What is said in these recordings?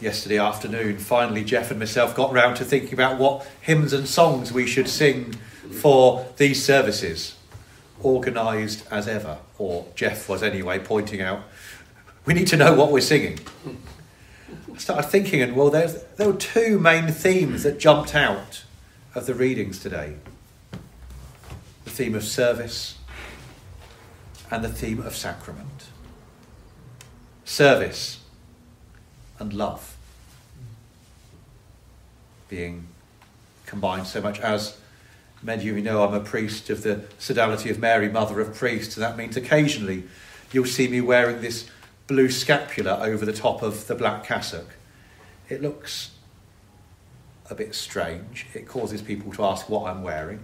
yesterday afternoon, finally Jeff and myself got round to thinking about what hymns and songs we should sing for these services, organised as ever, or Jeff was anyway, pointing out we need to know what we're singing. I started thinking, and well, there were two main themes that jumped out of the readings today the theme of service and the theme of sacrament. Service and love being combined so much as many of you know I'm a priest of the Sodality of Mary, Mother of Priests, and that means occasionally you'll see me wearing this blue scapular over the top of the black cassock. It looks a bit strange. It causes people to ask what I'm wearing.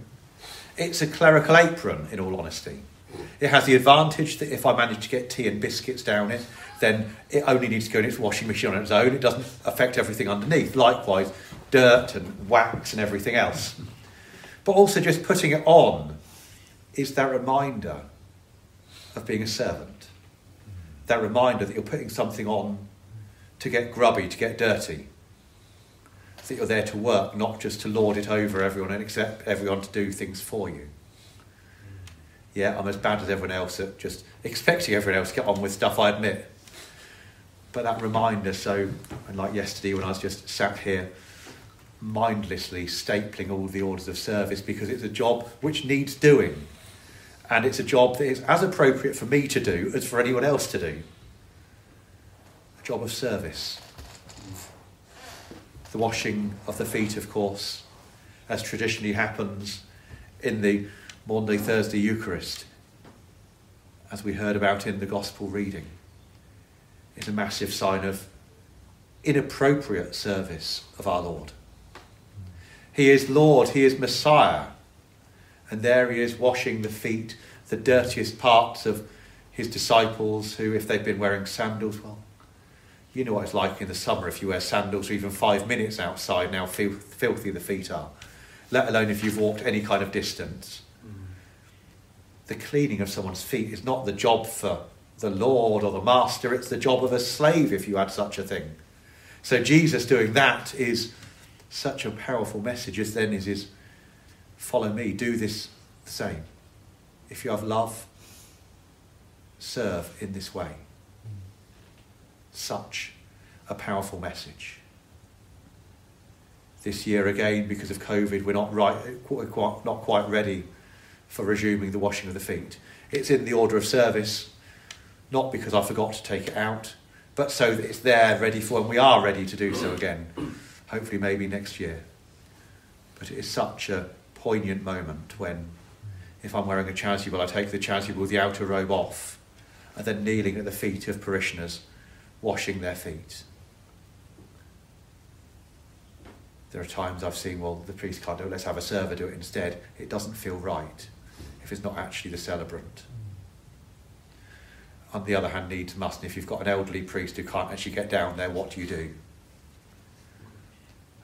It's a clerical apron, in all honesty. It has the advantage that if I manage to get tea and biscuits down it, then it only needs to go in its washing machine on its own. It doesn't affect everything underneath. Likewise, dirt and wax and everything else. But also, just putting it on is that reminder of being a servant. That reminder that you're putting something on to get grubby, to get dirty. That you're there to work, not just to lord it over everyone and accept everyone to do things for you yeah, I'm as bad as everyone else at just expecting everyone else to get on with stuff, I admit. But that reminder, so, and like yesterday when I was just sat here mindlessly stapling all the orders of service because it's a job which needs doing. And it's a job that is as appropriate for me to do as for anyone else to do. A job of service. The washing of the feet, of course, as traditionally happens in the Maundy Thursday Eucharist, as we heard about in the Gospel reading, is a massive sign of inappropriate service of our Lord. He is Lord, He is Messiah, and there He is washing the feet, the dirtiest parts of His disciples who, if they've been wearing sandals, well, you know what it's like in the summer if you wear sandals for even five minutes outside, now filthy the feet are, let alone if you've walked any kind of distance the cleaning of someone's feet is not the job for the Lord or the Master, it's the job of a slave if you had such a thing. So Jesus doing that is such a powerful message, as then is his follow me, do this the same. If you have love, serve in this way. Such a powerful message. This year again, because of COVID, we're not right, not quite ready for resuming the washing of the feet. It's in the order of service, not because I forgot to take it out, but so that it's there ready for when we are ready to do so again. Hopefully, maybe next year. But it is such a poignant moment when, if I'm wearing a chasuble, I take the chasuble with the outer robe off, and then kneeling at the feet of parishioners, washing their feet. There are times I've seen, well, the priest can't do it, let's have a server do it instead. It doesn't feel right if it's not actually the celebrant. On the other hand, needs must. And if you've got an elderly priest who can't actually get down there, what do you do?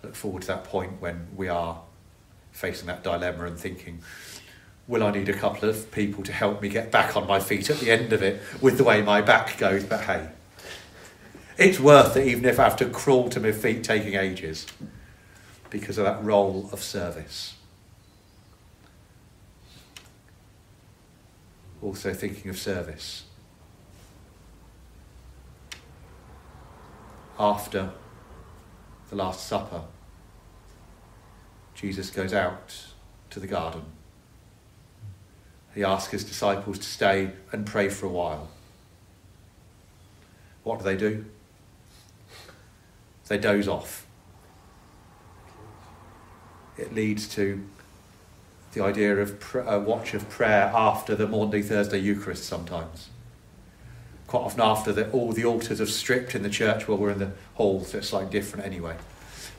I look forward to that point when we are facing that dilemma and thinking, will I need a couple of people to help me get back on my feet at the end of it with the way my back goes? But hey, it's worth it even if I have to crawl to my feet taking ages because of that role of service. Also thinking of service. After the Last Supper, Jesus goes out to the garden. He asks his disciples to stay and pray for a while. What do they do? They doze off. It leads to the idea of pr- a watch of prayer after the Maundy Thursday Eucharist sometimes. Quite often after the, all the altars have stripped in the church, while we're in the hall, so it's slightly different anyway.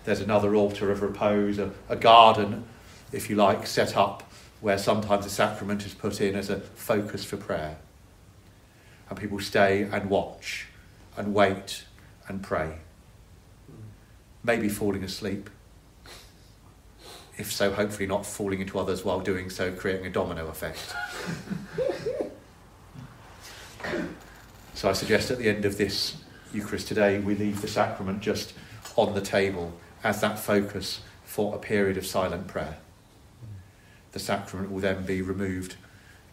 There's another altar of repose, a, a garden, if you like, set up where sometimes the sacrament is put in as a focus for prayer. And people stay and watch and wait and pray. Maybe falling asleep if so, hopefully not falling into others while doing so, creating a domino effect. so I suggest at the end of this Eucharist today, we leave the sacrament just on the table as that focus for a period of silent prayer. The sacrament will then be removed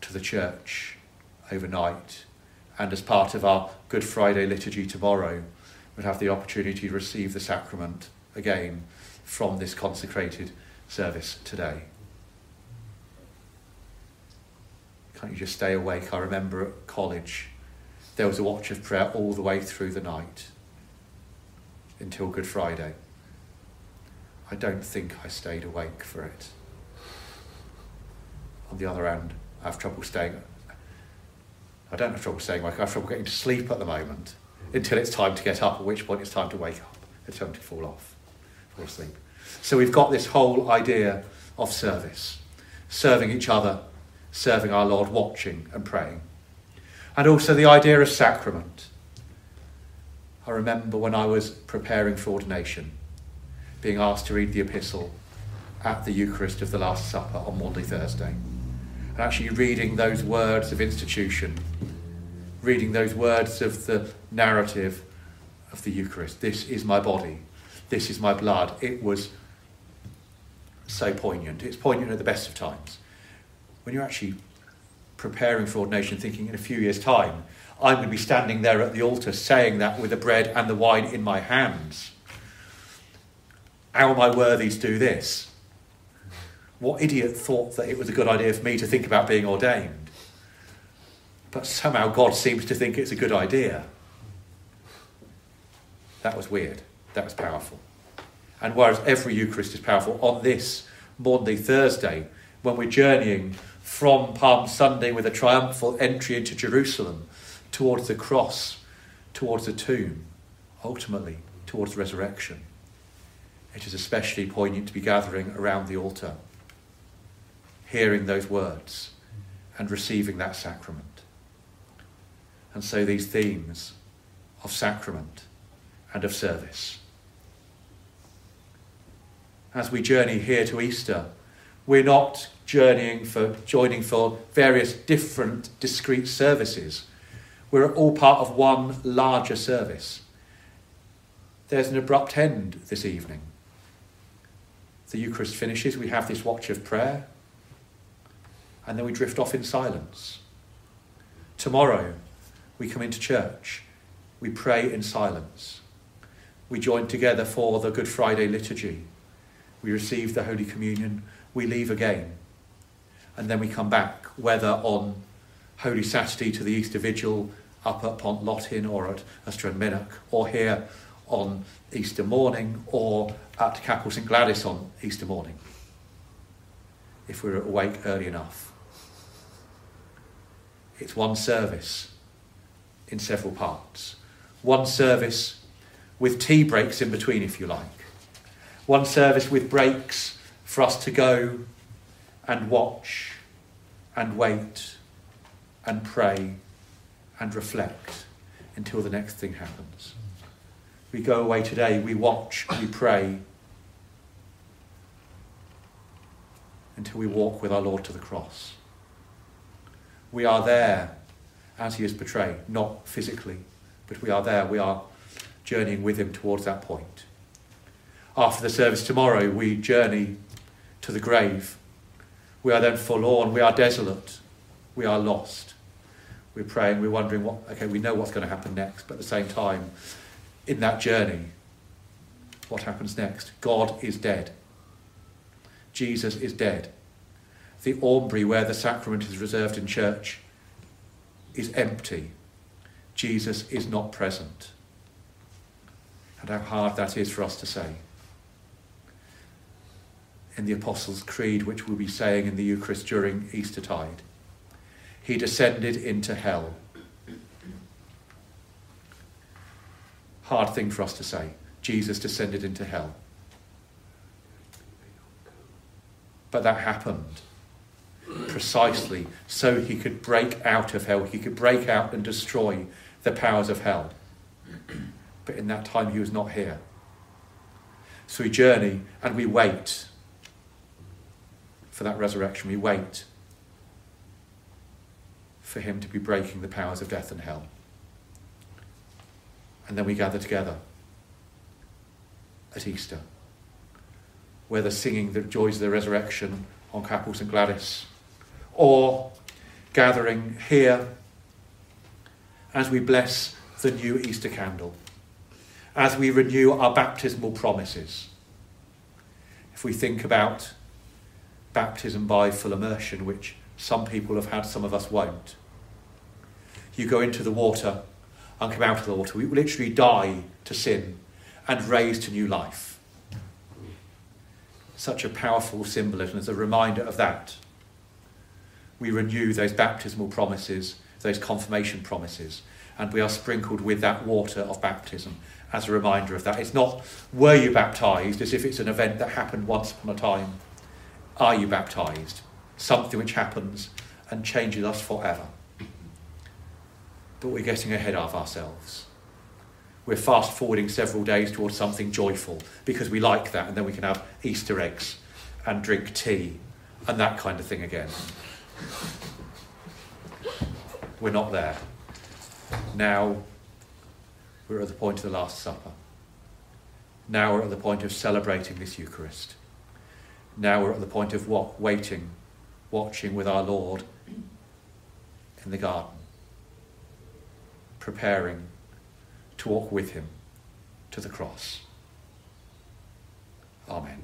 to the church overnight, and as part of our Good Friday liturgy tomorrow, we'll have the opportunity to receive the sacrament again from this consecrated service today. Can't you just stay awake? I remember at college, there was a watch of prayer all the way through the night until Good Friday. I don't think I stayed awake for it. On the other hand, I have trouble staying. I don't have trouble staying awake. I have trouble getting to sleep at the moment until it's time to get up, at which point it's time to wake up. It's time to fall off, fall asleep. So we've got this whole idea of service, serving each other, serving our Lord, watching and praying. And also the idea of sacrament. I remember when I was preparing for ordination, being asked to read the epistle at the Eucharist of the Last Supper on Maundy Thursday. And actually reading those words of institution, reading those words of the narrative of the Eucharist. This is my body, this is my blood. It was so poignant. It's poignant at the best of times. When you're actually preparing for ordination, thinking in a few years' time, I'm going to be standing there at the altar saying that with the bread and the wine in my hands. How am I worthy to do this? What idiot thought that it was a good idea for me to think about being ordained? But somehow God seems to think it's a good idea. That was weird. That was powerful. And whereas every Eucharist is powerful, on this Maundy Thursday, when we're journeying from Palm Sunday with a triumphal entry into Jerusalem towards the cross, towards the tomb, ultimately towards resurrection, it is especially poignant to be gathering around the altar, hearing those words and receiving that sacrament. And so these themes of sacrament and of service. As we journey here to Easter, we're not journeying for joining for various different discrete services. We're all part of one larger service. There's an abrupt end this evening the Eucharist finishes, we have this watch of prayer, and then we drift off in silence. Tomorrow, we come into church, we pray in silence. We join together for the Good Friday liturgy. We receive the Holy Communion, we leave again. And then we come back, whether on Holy Saturday to the Easter Vigil up at Pontlottyn or at Ystrad or here on Easter morning or at Capel St Gladys on Easter morning, if we're awake early enough. It's one service in several parts. One service with tea breaks in between, if you like. One service with breaks for us to go and watch and wait and pray and reflect until the next thing happens. We go away today, we watch, we pray until we walk with our Lord to the cross. We are there as he is betrayed, not physically, but we are there. We are journeying with him towards that point. After the service tomorrow, we journey to the grave. We are then forlorn, we are desolate, we are lost. We're praying, we're wondering what, okay, we know what's going to happen next, but at the same time, in that journey, what happens next? God is dead. Jesus is dead. The aumbry where the sacrament is reserved in church is empty. Jesus is not present. And how hard that is for us to say. In the Apostles' Creed, which we'll be saying in the Eucharist during Eastertide, he descended into hell. Hard thing for us to say. Jesus descended into hell. But that happened precisely so he could break out of hell. He could break out and destroy the powers of hell. But in that time, he was not here. So we journey and we wait for that resurrection. We wait for him to be breaking the powers of death and hell. And then we gather together at Easter, whether singing the joys of the resurrection on Capel St Gladys or gathering here as we bless the new Easter candle, as we renew our baptismal promises. If we think about baptism by full immersion, which some people have had, some of us won't, you go into the water and come out of the water. We literally die to sin and raise to new life. Such a powerful symbolism as a reminder of that. We renew those baptismal promises, those confirmation promises, and we are sprinkled with that water of baptism as a reminder of that. It's not, were you baptized, as if it's an event that happened once upon a time. Are you baptized? Something which happens and changes us forever but we're getting ahead of ourselves. We're fast forwarding several days towards something joyful because we like that, and then we can have Easter eggs and drink tea and that kind of thing again. We're not there. Now we're at the point of the Last Supper. Now we're at the point of celebrating this Eucharist. Now we're at the point of what? Waiting, watching with our Lord in the garden preparing to walk with him to the cross. Amen.